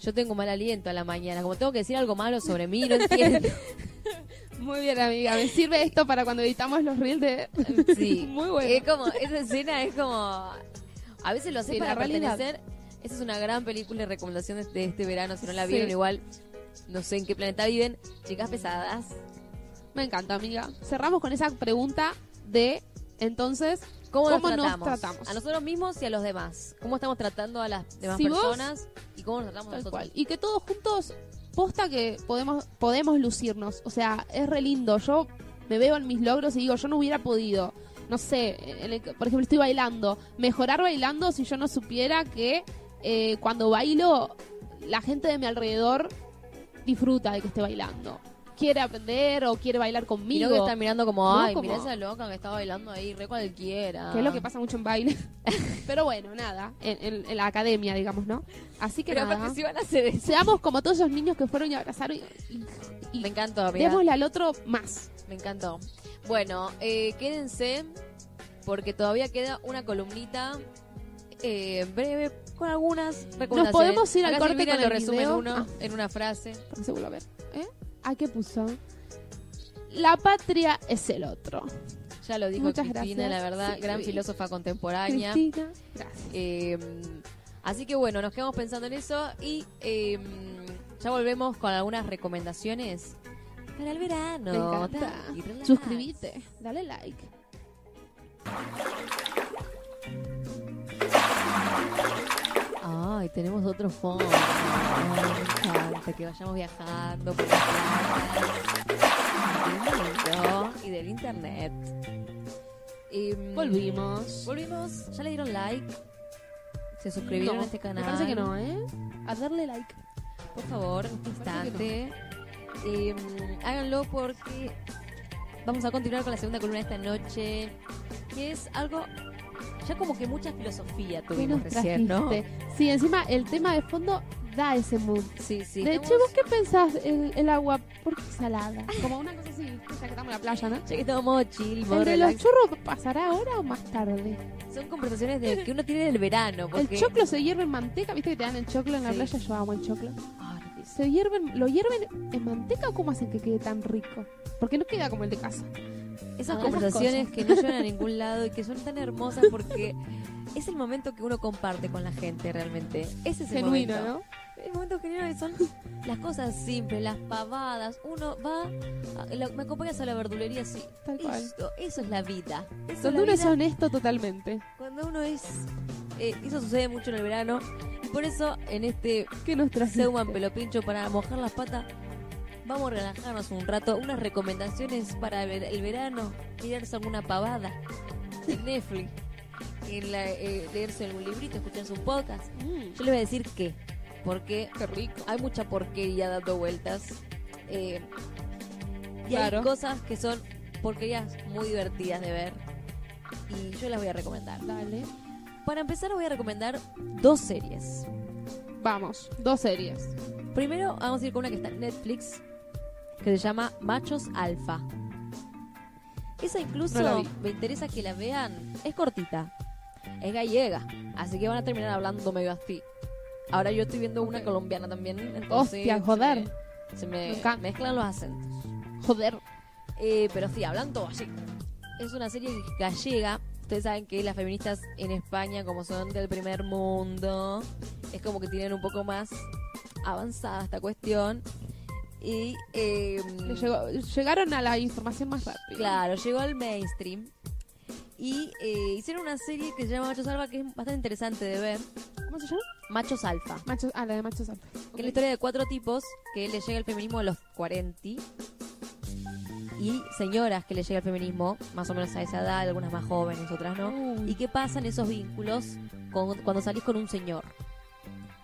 yo tengo mal aliento a la mañana, como tengo que decir algo malo sobre mí, no entiendo. Muy bien, amiga. Me sirve esto para cuando editamos los reels de. Sí. Muy bueno. Es como, esa escena es como. A veces lo haces Sí, para pertenecer. Esa es una gran película y recomendación de, este verano. Si no la Sí. vieron, igual. No sé en qué planeta viven. Chicas pesadas. Me encanta, amiga. Cerramos con esa pregunta de. Entonces, ¿Cómo, ¿Cómo nos, nos tratamos? A nosotros mismos y a los demás. ¿Cómo estamos tratando a las demás Si vos- personas? ¿Y cómo nos tratamos nosotros? cual. Y que todos juntos, posta que podemos, podemos lucirnos. O sea, es re lindo. Yo me veo en mis logros y digo, yo no hubiera podido. No sé, en el- por ejemplo, estoy bailando. Mejorar bailando si yo no supiera que eh, cuando bailo, la gente de mi alrededor disfruta de que esté bailando. Quiere aprender o quiere bailar Y conmigo. no que están mirando como, No, ay, como- mira esa loca que está bailando ahí, re cualquiera. que es lo que pasa mucho en baile. Pero bueno, nada, en, en- en la academia, digamos, ¿no? Así que Pero nada. si van a hacer eso. Seamos como todos esos niños que fueron y abrazaron y, y- y Me encantó, amiga. démosle al otro más. Me encantó. Bueno, eh, quédense porque todavía queda una columnita eh, breve con algunas recomendaciones. podemos ir al Acá corte con el resume en, video. uno, Ah. en una frase. Se vuelve a ver. ¿Eh? ¿A qué puso? La patria es el otro. Ya lo dijo Muchas Cristina, gracias. la verdad, Sí. gran filósofa contemporánea. Cristina, gracias. Eh, así que bueno, nos quedamos pensando en eso y eh, ya volvemos con algunas recomendaciones para el verano. Me encanta. Suscríbete, dale like. Ay, tenemos otro fondo. Ay, me encanta que vayamos viajando por las playas y del internet. Em, Volvimos. Volvimos. ¿Ya le dieron like? ¿Se suscribieron No, a este canal? Me parece que no, ¿eh? A darle like. Por favor, este instante. Em, háganlo porque vamos a continuar con la segunda columna de esta noche, que es algo ya como que mucha filosofía ¿Qué tuvimos recién, ¿no? Sí, encima el tema de fondo da ese mood. Sí, sí. de hecho, ¿vos qué pensás el, el agua? ¿Por qué salada? Como una cosa así, ya que estamos en la playa, ¿no? Ya que estamos modo chill, modo ¿El de los churros pasará ahora o más tarde? Son conversaciones de que uno tiene del verano. Porque... El choclo se hierve en manteca, viste que te dan el choclo en la Sí. playa, yo amo el choclo. Se hierven, lo hierven en manteca o cómo hacen que quede tan rico? Porque no queda como el de casa. Esas Ah, conversaciones esas que no llevan a ningún lado y que son tan hermosas porque es el momento que uno comparte con la gente realmente. Ese es el Genuino, momento. ¿no? El momento genuino que son las cosas simples, las pavadas. Uno va, a- la- me acompañas a la verdulería, sí. Tal cual. Esto, eso es la vida. Eso es Donde la uno es honesto totalmente. cuando uno es... eh, eso sucede mucho en el verano. Y por eso en este Que nos trajiste? Seuman Pelopincho para mojar las patas. Vamos a relajarnos un rato. Unas recomendaciones para el verano. Mirarse alguna pavada en Netflix. En la- eh, leerse algún librito, escucharse un podcast. Mm, Yo les voy a decir qué. Porque qué rico. hay mucha porquería dando vueltas. eh, y Claro. hay cosas que son porquerías muy divertidas de ver. Y yo las voy a recomendar. Dale. Para empezar, voy a recomendar dos series. Vamos, dos series. Primero vamos a ir con una que está en Netflix, que se llama Machos Alfa. Esa incluso No me interesa que la vean. Es cortita, es gallega, así que van a terminar hablando medio así. Ahora yo estoy viendo una colombiana también, entonces Hostia, se joder. me- Se me, mezclan los acentos. Joder. Eh, pero sí, hablan todo así. Es una serie gallega. Ustedes saben que las feministas en España, como son del primer mundo, es como que tienen un poco más avanzada esta cuestión. Y eh, llegó- llegaron a la información más rápido. claro, llegó al mainstream. Y eh, hicieron una serie que se llama Machos Alfa, que es bastante interesante de ver. ¿Cómo se llama? Machos Alfa. Machos, ah, la de machos alfa. Que es la historia de cuatro tipos que le llega el feminismo a los 40 y señoras que le llega el feminismo más o menos a esa edad, algunas más jóvenes, otras no. Uy. ¿Y qué pasan esos vínculos con- cuando salís con un señor?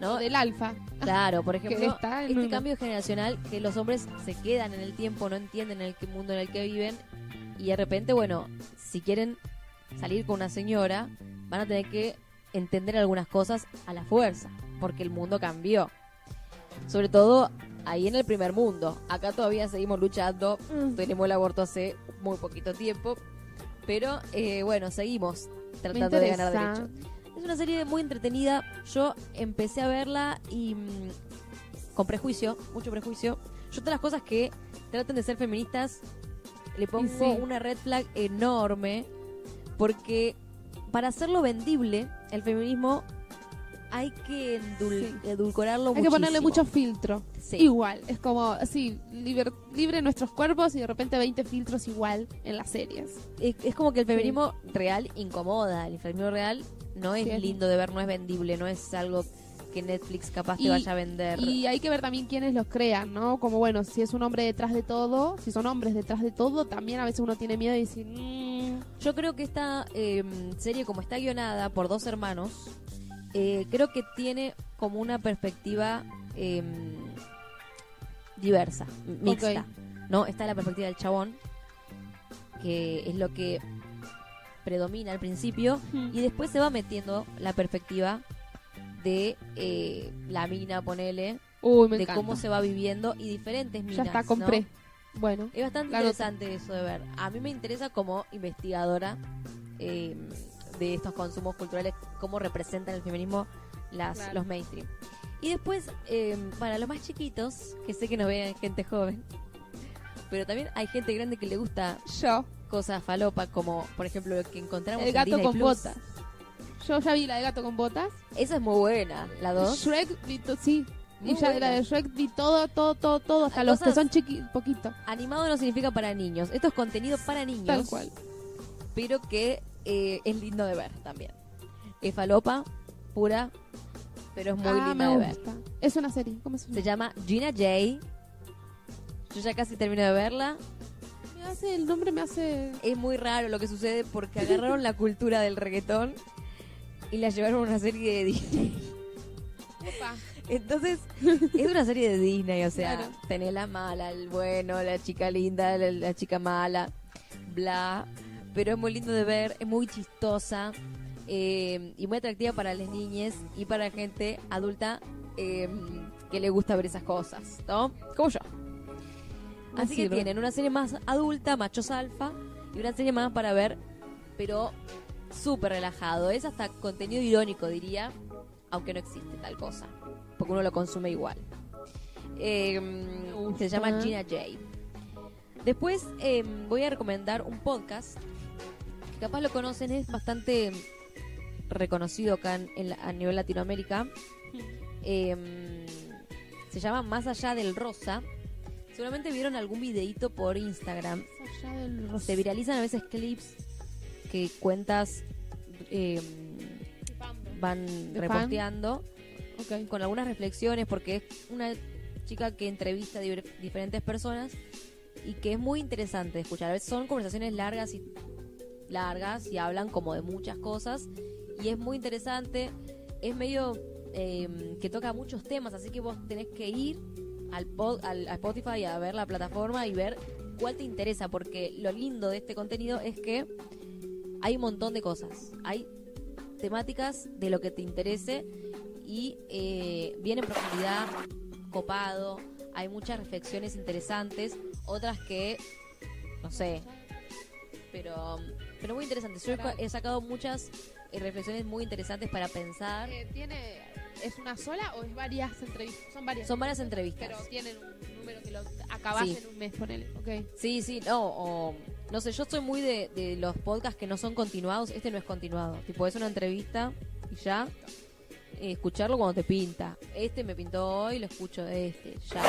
¿No? Del alfa. Claro, por ejemplo, está este cambio generacional que los hombres se quedan en el tiempo, no entienden el mundo en el que viven y de repente, bueno, si quieren salir con una señora, van a tener que entender algunas cosas a la fuerza, porque el mundo cambió. Sobre todo ahí en el primer mundo. Acá todavía seguimos luchando, Mm. tenemos el aborto hace muy poquito tiempo, pero eh, bueno, seguimos tratando de ganar derechos. Es una serie muy entretenida. Yo empecé a verla y mm, con prejuicio, mucho prejuicio. Yo todas las cosas que traten de ser feministas le pongo sí. una red flag enorme porque para hacerlo vendible el feminismo hay que Sí. edulcorarlo Hay que ponerle mucho filtro. Sí. Igual, es como así, libre nuestros cuerpos y de repente 20 filtros igual en las series. es, es como que el feminismo real incomoda. El feminismo real no es lindo de ver, no es vendible, no es algo que Netflix capaz te Y- vaya a vender. Y hay que ver también quiénes los crean, ¿no? Como bueno, si es un hombre detrás de todo, si son hombres detrás de todo, también a veces uno tiene miedo de decir, "Mm, Yo creo que esta eh, serie, como está guionada por dos hermanos, eh, creo que tiene como una perspectiva eh, diversa, mixta. ¿no? Está la perspectiva del chabón, que es lo que predomina al principio, y después se va metiendo la perspectiva de eh, la mina, ponele, uy, me de encanta. cómo se va viviendo y diferentes minas. ya está, ¿no? compré. Bueno, Es bastante interesante eso de ver. A mí me interesa como investigadora eh, de estos consumos culturales, cómo representan el feminismo las, Claro. los mainstream. Y después, eh, para los más chiquitos, que sé que nos ven gente joven, pero también hay gente grande que le gusta yo, cosas falopa, como por ejemplo lo que encontramos el gato con Plus. botas. Yo ya vi la de gato con botas. Esa es muy buena, la dos. Shrek, vi to- sí. Muy y ya de la buena. de Shrek vi todo, todo, todo, todo, hasta los que cosas- son chiqui, poquito. Animado no significa para niños. Esto es contenido para niños. Tal cual. pero que eh, es lindo de ver también. Es falopa, pura, pero es muy ah, linda me de ver. gusta. Es una serie, ¿cómo se Se llama? Gina J. Yo ya casi termino de verla. Hace, el nombre me hace... Es muy raro lo que sucede porque agarraron la cultura del reggaetón y la llevaron a una serie de Disney. Opa. Entonces, es una serie de Disney, o sea, Claro. tenés la mala, el bueno, la chica linda, la, la chica mala, bla. Pero es muy lindo de ver, es muy chistosa eh, y muy atractiva para las niñas y para gente adulta eh, que le gusta ver esas cosas, ¿no? Como yo. Así que tienen una serie más adulta, machos alfa, y una serie más para ver, pero súper relajado. Es hasta contenido irónico, diría, aunque no existe tal cosa, porque uno lo consume igual. Eh, gusta. se llama Gina J. Después eh, voy a recomendar un podcast que capaz lo conocen, es bastante reconocido acá en, en la- a nivel Latinoamérica. Eh, se llama Más allá del rosa. Seguramente vieron algún videíto por Instagram. Se viralizan a veces clips que cuentas eh, van ¿De fan? reposteando Ok. con algunas reflexiones porque es una chica que entrevista a diferentes personas y que es muy interesante escuchar. A veces son conversaciones largas y largas y hablan como de muchas cosas y es muy interesante. Es medio eh, que toca muchos temas, así que vos tenés que ir al, pod- al a Spotify a ver la plataforma y ver cuál te interesa, porque lo lindo de este contenido es que hay un montón de cosas. Hay temáticas de lo que te interese y eh, viene en profundidad, copado. Hay muchas reflexiones interesantes, otras que, no sé, pero, pero muy interesantes. Yo he ca- he sacado muchas eh, reflexiones muy interesantes para pensar. Eh, ¿Tiene, ¿Es una sola o es varias entrevistas? Son varias. Son varias entrevistas. Pero tienen un número que lo acabas Sí. en un mes, ponele. Ok. Sí, sí, no, o, no sé, yo soy muy de, de los podcasts que no son continuados. Este no es continuado. Tipo, es una entrevista y ya. eh, escucharlo cuando te pinta. Este me pintó hoy, lo escucho de este. Ya.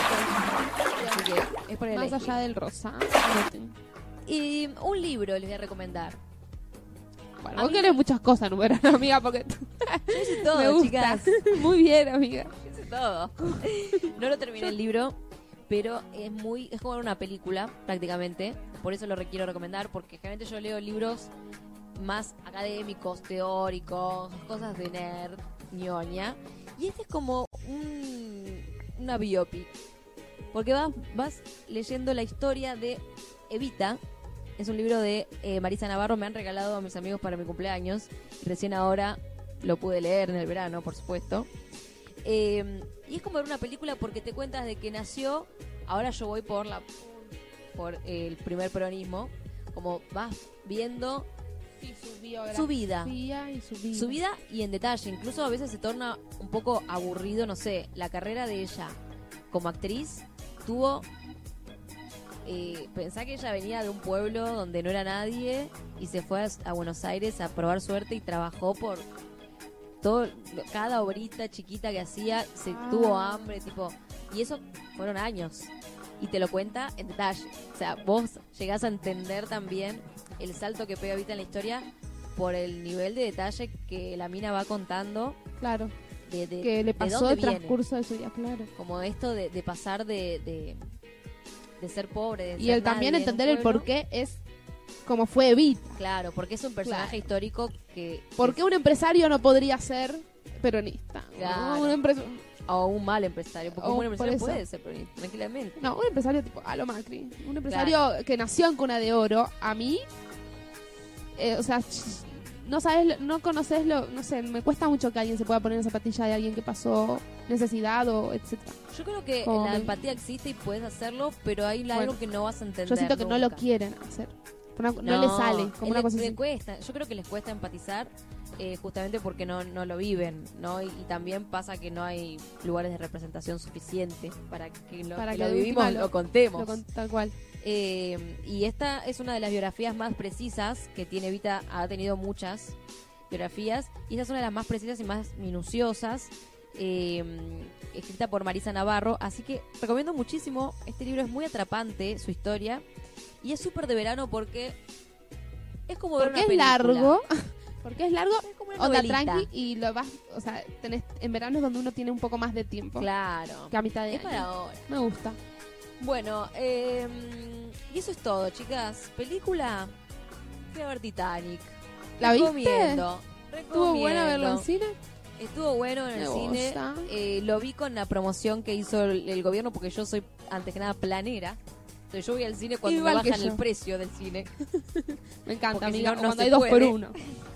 Así que es por el Más allá del rosa. Y un libro les voy a recomendar. Bueno, vos querés muchas cosas, Nubera, amiga, porque Yo hice todo, me gusta. chicas. Muy bien, amiga. Hice todo. No lo terminé el libro, pero es muy es como una película prácticamente. Por eso lo quiero recomendar, porque generalmente yo leo libros más académicos, teóricos, cosas de nerd, ñoña. Y este es como un, una biopic. Porque vas, vas leyendo la historia de Evita. Es un libro de eh, Marisa Navarro. Me han regalado a mis amigos para mi cumpleaños. Recién ahora lo pude leer en el verano, por supuesto. Eh, y es como ver una película porque te cuentas de que nació. Ahora yo voy por la por el primer peronismo. Como vas viendo su vida. y su vida. Su vida y en detalle. Incluso a veces se torna un poco aburrido, no sé, la carrera de ella como actriz tuvo... Eh, pensá que ella venía de un pueblo donde no era nadie y se fue a, a Buenos Aires a probar suerte y trabajó por todo cada obrita chiquita que hacía se Ah. tuvo hambre tipo y eso fueron años y te lo cuenta en detalle o sea vos llegás a entender también el salto que pega Vita en la historia por el nivel de detalle que la mina va contando Claro. de, de- Que le pasó el viene. transcurso de su vida, claro. como esto de, de pasar de, de, ser pobre de Y ser el también nadie un entender el por qué es como fue Evita. claro porque es un personaje Claro. histórico que ¿Por qué un empresario no podría ser peronista? Claro. Un empres- o un mal empresario porque O un empresario puede ser peronista, tranquilamente No, un empresario tipo a lo Macri. Un empresario que nació en cuna de oro. A mí, eh, o sea, no sabes, no conoces lo, no sé, me cuesta mucho que alguien se pueda poner en zapatilla de alguien que pasó necesidad o etcétera. Yo creo que Como la empatía existe y puedes hacerlo, pero hay Bueno, algo que no vas a entender. Yo siento que no lo quieren hacer. Una- no, le sale, como una le- cosa le así. cuesta. Yo creo que les cuesta empatizar eh, justamente porque no, no lo viven, ¿no? Y, y también pasa que no hay lugares de representación suficiente para que lo, Para que que lo vivimos lo, lo- contemos. Lo con- tal cual. Eh, y esta es una de las biografías más precisas que tiene Vita. Ha tenido muchas biografías. Y esta es una de las más precisas y más minuciosas. eh, escrita por Marisa Navarro. Así que recomiendo muchísimo. Este libro es muy atrapante, su historia. Y es súper de verano porque es como ver Porque una es película. largo. Porque es largo, Es como una onda novelita. tranqui y lo vas, o sea, tenés, en verano es donde uno tiene un poco más de tiempo Claro. que a mitad de Es año. para ahora. Me gusta. Bueno, eh, y eso es todo, chicas. Película. Fui a ver Titanic. ¿La viste? Recomiendo. ¿Estuvo buena verlo en recomiendo. cine? Estuvo bueno en Me el cine. gusta. Eh, lo vi con la promoción que hizo el, el gobierno porque yo soy, antes que nada, planera. Entonces yo voy al cine cuando me bajan el precio del cine. Me encanta, Porque si amiga. no, no cuando hay dos por uno.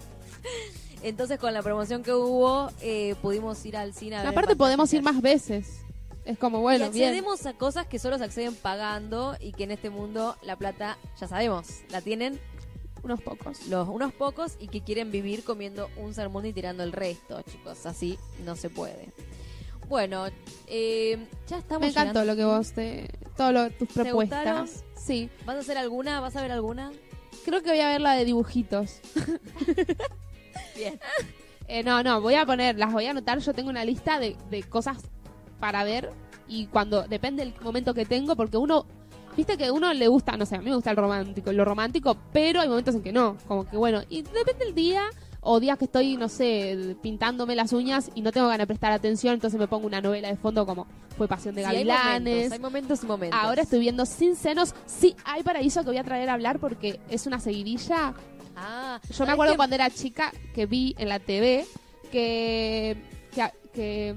Entonces con la promoción que hubo eh, pudimos ir al cine a ver Aparte podemos ir más veces. Es como, y bueno, bien. accedemos a cosas que solo se acceden pagando y que en este mundo la plata, ya sabemos, la tienen Unos pocos. los unos pocos y que quieren vivir comiendo un salmón y tirando el resto, chicos. Así no se puede. Bueno, eh, ya estamos Me encantó llegando. lo que vos te. Todas tus propuestas. Sí. ¿Vas a hacer alguna? ¿Vas a ver alguna? Creo que voy a ver la de dibujitos. Bien. Eh, no, no, voy a poner, las voy a anotar. Yo tengo una lista de, de cosas para ver y cuando depende del momento que tengo, porque uno, viste que uno le gusta, no sé, a mí me gusta el romántico, lo romántico, pero hay momentos en que no, como que bueno, y depende del día o días que estoy, no sé, pintándome las uñas y no tengo ganas de prestar atención, entonces me pongo una novela de fondo como fue Pasión de Sí, hay Gavilanes. momentos, hay momentos y momentos. Ahora estoy viendo Sin Senos, sí hay paraíso que voy a traer a hablar porque es una seguidilla Ah, yo me ¿sabes acuerdo cuando era chica que vi en la TV que, que, que,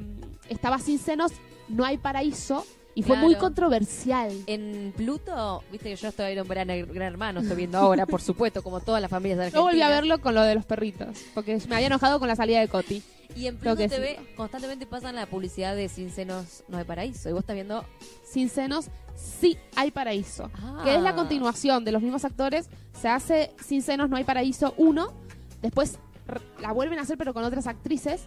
estaba sin senos, no hay paraíso, y fue muy controversial. En Pluto, viste que yo estoy en un verano gran hermano, estoy viendo ahora, por supuesto, como todas las familias de Argentina. Yo volví a verlo con lo de los perritos, porque me había enojado con la salida de Coti. Y en Pluto TV decirlo. constantemente pasan la publicidad de Sin Senos No hay Paraíso. Y vos estás viendo. Sin senos, sí hay paraíso. Ah. Que es la continuación de los mismos actores. Se hace Sin senos, no hay paraíso 1. Después la vuelven a hacer, pero con otras actrices.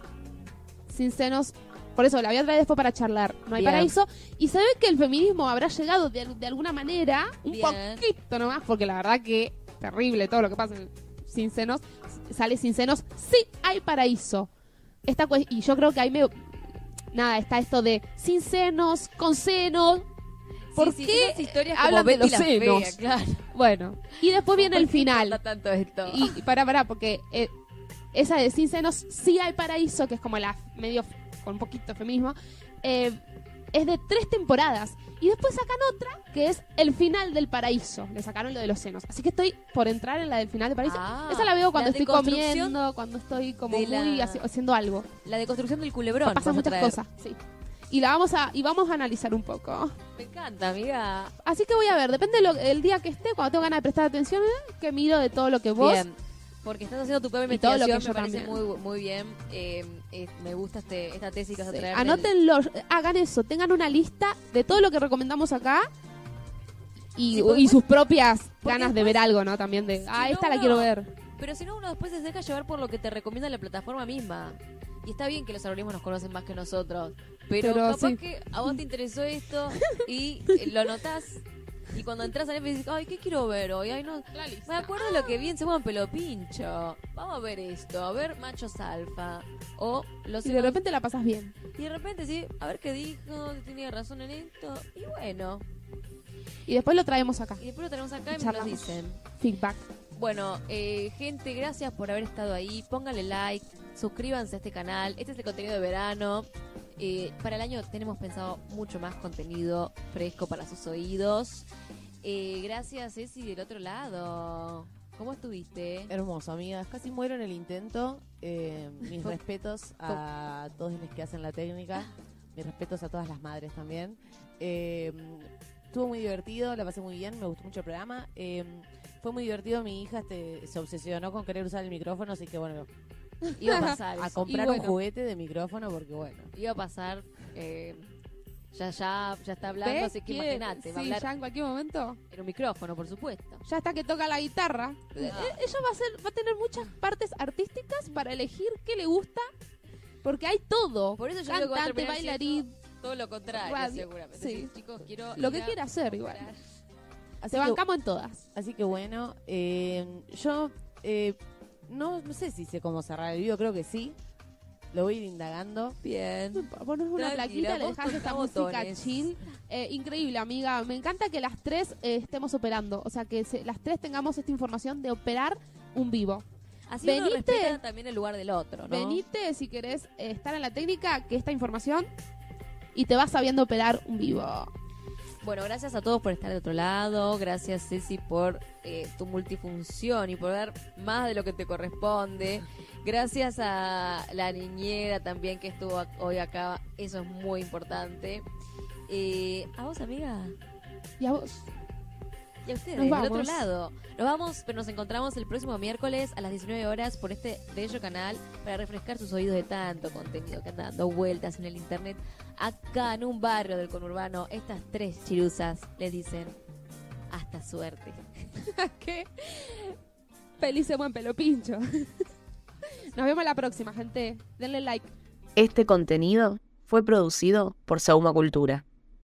Sin senos. Por eso la voy a traer después para charlar. No hay Bien. paraíso. Y se ve que el feminismo habrá llegado de, de alguna manera, un Bien. poquito nomás, porque la verdad que terrible todo lo que pasa en Sin senos. Sale Sin senos, sí hay paraíso. Esta y yo creo que ahí me. Nada, está esto de sin senos, con senos. ¿Por Sí, qué hablan de los senos? Fea, claro. Bueno, y después viene el ¿Por qué final. tanto esto? Y, y para, para, porque eh, esa de Sin Senos, sí hay paraíso, que es como la medio con un poquito de feminismo, eh, es de tres temporadas. Y después sacan otra, que es el final del paraíso. Le sacaron lo de los senos. Así que estoy por entrar en la del final del paraíso. Ah, esa la veo cuando la estoy comiendo, cuando estoy como de muy la- haciendo algo. La deconstrucción del culebrón. Pasan vas a muchas cosas, sí. Y la vamos a y vamos a analizar un poco. Me encanta, amiga. Así que voy a ver, depende del día que esté, cuando tengo ganas de prestar atención, ¿eh? que miro de todo lo que vos Bien. Porque estás haciendo tu propia Y todo lo investigación, que me parece también. muy, muy bien. Eh, eh, me gusta este, esta tesis que vas a traer. Anótenlo, hagan eso, tengan una lista de todo lo que recomendamos acá y, Sí, porque y sus propias ganas de ver algo, ¿no? También de, ah, no, esta la quiero ver. Pero si no, uno después se deja llevar por lo que te recomienda la plataforma misma. Y está bien que los algoritmos nos conocen más que nosotros. Pero, Pero capaz sí. que a vos te interesó esto y lo notás. Y cuando entras a Netflix dices, ay, ¿qué quiero ver hoy? Ay, no. Me acuerdo lo que vi en Segundo Pelo Pincho. Vamos a ver esto, a ver Machos Alfa. O los Y de repente la pasas bien. y de repente sí, a ver qué dijo, si tenía razón en esto. Y bueno, Y después lo traemos acá. y después lo tenemos acá y me lo Charlamos. dicen. Feedback. Bueno, eh, gente, gracias por haber estado ahí. Pónganle like, suscríbanse a este canal. Este es el contenido de verano. Eh, para el año tenemos pensado mucho más contenido fresco para sus oídos. Eh, gracias, Ceci, del otro lado. ¿Cómo estuviste? Hermoso, amigas. Casi muero en el intento. Eh, mis respetos a todos los que hacen la técnica. Mis respetos a todas las madres también. Eh, estuvo muy divertido, la pasé muy bien, me gustó mucho el programa. Eh, fue muy divertido, mi hija este, se obsesionó con querer usar el micrófono, así que bueno, Iba a pasar a eso. comprar Y bueno. un juguete de micrófono porque bueno. Iba a pasar. eh, ya, ya, ya está hablando, ¿Ves? así que ¿Quiere- imagínate, va a sí, hablar ya en cualquier momento. en un micrófono, por supuesto. Ya está que toca la guitarra. Eh, Ella va a, ser, va a tener muchas partes artísticas para elegir qué le gusta. Porque hay todo. Por eso yo digo que va a Cantante, terminar bailarín, Todo lo contrario, Radio, seguramente. sí. Chicos, quiero lo ir que a quiera hacer igual. comprar. Así Se que- bancamos en todas. Así que bueno, eh, yo eh, no, no sé si sé cómo cerrar el video, creo que sí. Lo voy a ir indagando. Bien. Pones una plaquita, le dejas esta música botones. chill. Eh, increíble, amiga. Me encanta que las tres eh, estemos operando. O sea, que se- las tres tengamos esta información de operar un vivo. Así uno Venite. respeta también el lugar del otro, ¿no? Venite si querés eh, estar en la técnica, que esta información y te vas sabiendo operar un vivo. Bueno, gracias a todos por estar de otro lado. Gracias, Ceci, por eh, tu multifunción y por dar más de lo que te corresponde. Gracias a la niñera también que estuvo hoy acá. Eso es muy importante. Eh, a vos, amiga. Y a vos. Y a ustedes, del otro lado. Nos vamos, pero nos encontramos el próximo miércoles a las 19 horas por este bello canal para refrescar sus oídos de tanto contenido que anda dando vueltas en el internet. Acá en un barrio del conurbano, estas tres chiruzas les dicen hasta suerte. ¿Qué? Feliz de buen pelo pincho. Nos vemos la próxima, gente. Denle like. Este contenido fue producido por Sauma Cultura.